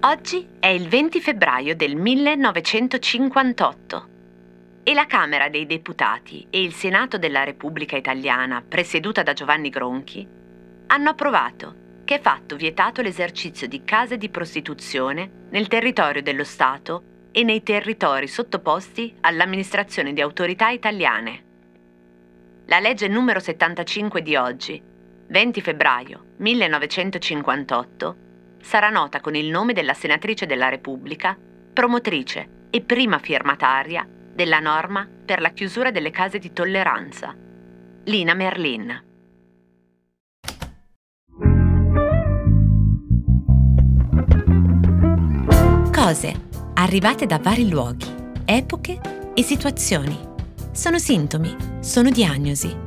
Oggi è il 20 febbraio del 1958 e la Camera dei Deputati e il Senato della Repubblica Italiana, presieduta da Giovanni Gronchi, hanno approvato che è fatto vietato l'esercizio di case di prostituzione nel territorio dello Stato e nei territori sottoposti all'amministrazione di autorità italiane. La legge numero 75 di oggi, 20 febbraio 1958, sarà nota con il nome della senatrice della Repubblica, promotrice e prima firmataria della norma per la chiusura delle case di tolleranza, Lina Merlin. Cose arrivate da vari luoghi, epoche e situazioni. Sono sintomi, sono diagnosi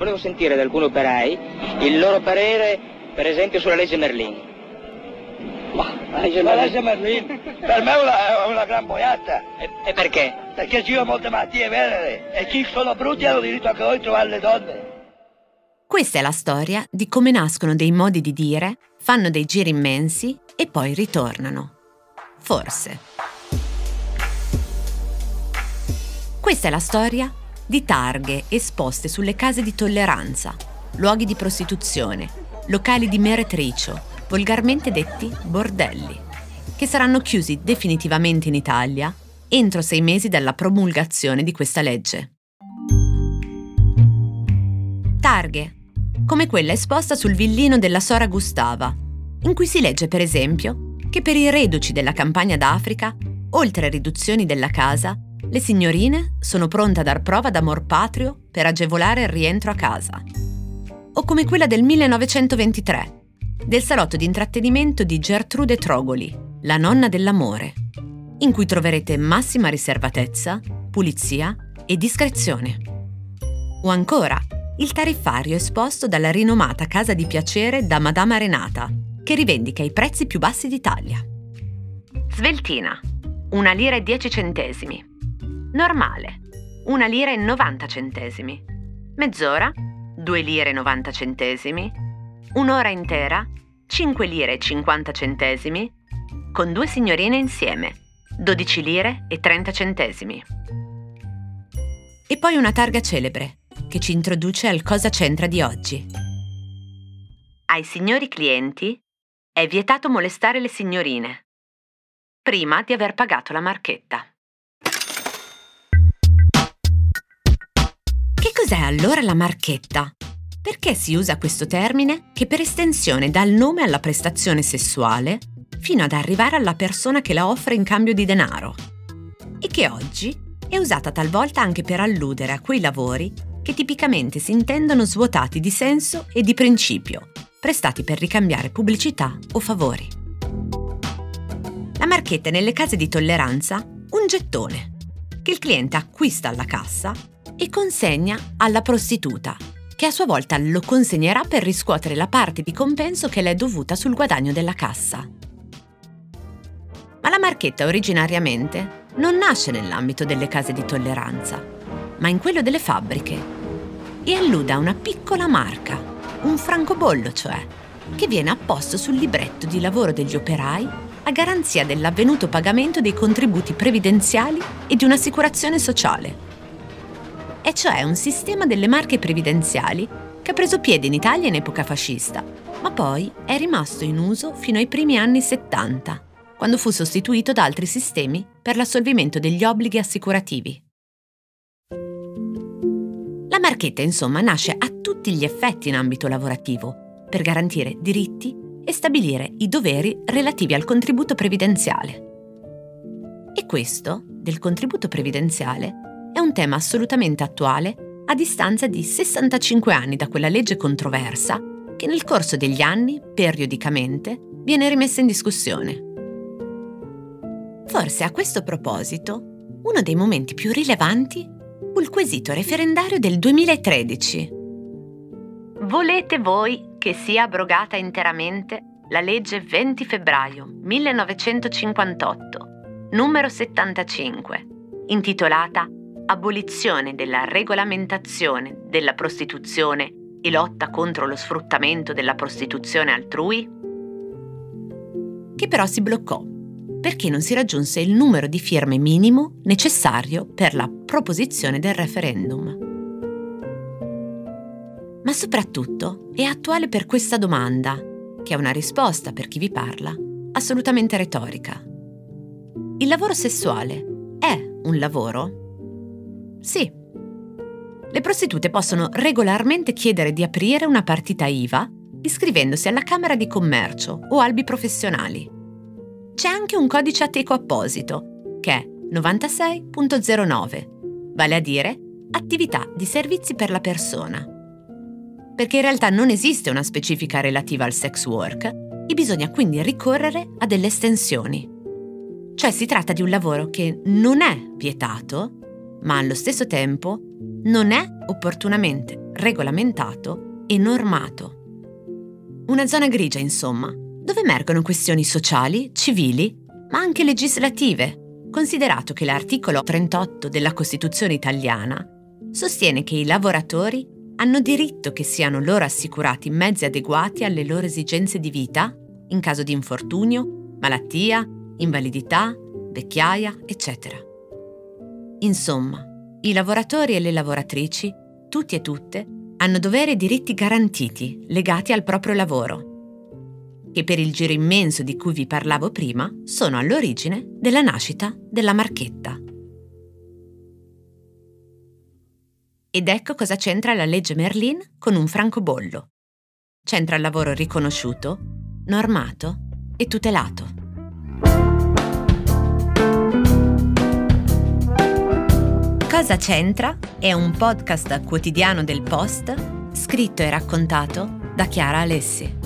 Volevo sentire da alcuni operai il loro parere, per esempio, sulla legge Merlin. Ma la legge, la legge Merlin per me è una, una gran boiata. E, e perché? Perché ci sono molte malattie venere e chi sono brutti hanno diritto anche noi di trovare le donne. Questa è la storia di come nascono dei modi di dire, fanno dei giri immensi e poi ritornano. Forse. Questa è la storia di targhe esposte sulle case di tolleranza, luoghi di prostituzione, locali di meretricio, volgarmente detti bordelli, che saranno chiusi definitivamente in Italia entro sei mesi dalla promulgazione di questa legge. Targhe, come quella esposta sul villino della Sora Gustava, in cui si legge per esempio che per i reduci della campagna d'Africa, oltre a riduzioni della casa, le signorine sono pronte a dar prova d'amor patrio per agevolare il rientro a casa. O come quella del 1923, del salotto di intrattenimento di Gertrude Trogoli, la nonna dell'amore, in cui troverete massima riservatezza, pulizia e discrezione. O ancora, il tariffario esposto dalla rinomata casa di piacere da Madama Renata, che rivendica i prezzi più bassi d'Italia. Sveltina, una lira e 10 centesimi. Normale, una lira e 90 centesimi. Mezz'ora, 2 lire e 90 centesimi un'ora intera, 5 lire e 50 centesimi, con due signorine insieme, 12 lire e 30 centesimi. E poi una targa celebre, che ci introduce al cosa c'entra di oggi. Ai signori clienti è vietato molestare le signorine, prima di aver pagato la marchetta. Cos'è allora la marchetta? Perché si usa questo termine che per estensione dà il nome alla prestazione sessuale fino ad arrivare alla persona che la offre in cambio di denaro e che oggi è usata talvolta anche per alludere a quei lavori che tipicamente si intendono svuotati di senso e di principio, prestati per ricambiare pubblicità o favori. La marchetta è nelle case di tolleranza un gettone che il cliente acquista alla cassa e consegna alla prostituta che a sua volta lo consegnerà per riscuotere la parte di compenso che le è dovuta sul guadagno della cassa. Ma la marchetta originariamente non nasce nell'ambito delle case di tolleranza, ma in quello delle fabbriche e alluda a una piccola marca, un francobollo cioè, che viene apposto sul libretto di lavoro degli operai a garanzia dell'avvenuto pagamento dei contributi previdenziali e di un'assicurazione sociale e cioè un sistema delle marche previdenziali che ha preso piede in Italia in epoca fascista, ma poi è rimasto in uso fino ai primi anni 70, quando fu sostituito da altri sistemi per l'assolvimento degli obblighi assicurativi. La marchetta, insomma, nasce a tutti gli effetti in ambito lavorativo, per garantire diritti e stabilire i doveri relativi al contributo previdenziale. E questo, del contributo previdenziale, un tema assolutamente attuale a distanza di 65 anni da quella legge controversa che nel corso degli anni, periodicamente, viene rimessa in discussione. Forse a questo proposito, uno dei momenti più rilevanti fu il quesito referendario del 2013. Volete voi che sia abrogata interamente la legge 20 febbraio 1958, numero 75, intitolata Abolizione della regolamentazione della prostituzione e lotta contro lo sfruttamento della prostituzione altrui? Che però si bloccò perché non si raggiunse il numero di firme minimo necessario per la proposizione del referendum. Ma soprattutto è attuale per questa domanda, che è una risposta per chi vi parla, assolutamente retorica. Il lavoro sessuale è un lavoro? Sì. Le prostitute possono regolarmente chiedere di aprire una partita IVA iscrivendosi alla Camera di Commercio o albi professionali c'è anche un codice ateco apposito, che è 96.09, vale a dire attività di servizi per la persona. Perché in realtà non esiste una specifica relativa al sex work e bisogna quindi ricorrere a delle estensioni. Cioè si tratta di un lavoro che non è vietato, ma allo stesso tempo non è opportunamente regolamentato e normato. Una zona grigia, insomma, dove emergono questioni sociali, civili, ma anche legislative, considerato che l'articolo 38 della Costituzione italiana sostiene che i lavoratori hanno diritto che siano loro assicurati mezzi adeguati alle loro esigenze di vita in caso di infortunio, malattia, invalidità, vecchiaia, eccetera. Insomma, i lavoratori e le lavoratrici, tutti e tutte, hanno doveri e diritti garantiti legati al proprio lavoro che per il giro immenso di cui vi parlavo prima sono all'origine della nascita della marchetta. Ed ecco cosa c'entra la legge Merlin con un francobollo. C'entra il lavoro riconosciuto, normato e tutelato. Cosa c'entra è un podcast quotidiano del Post scritto e raccontato da Chiara Alessi.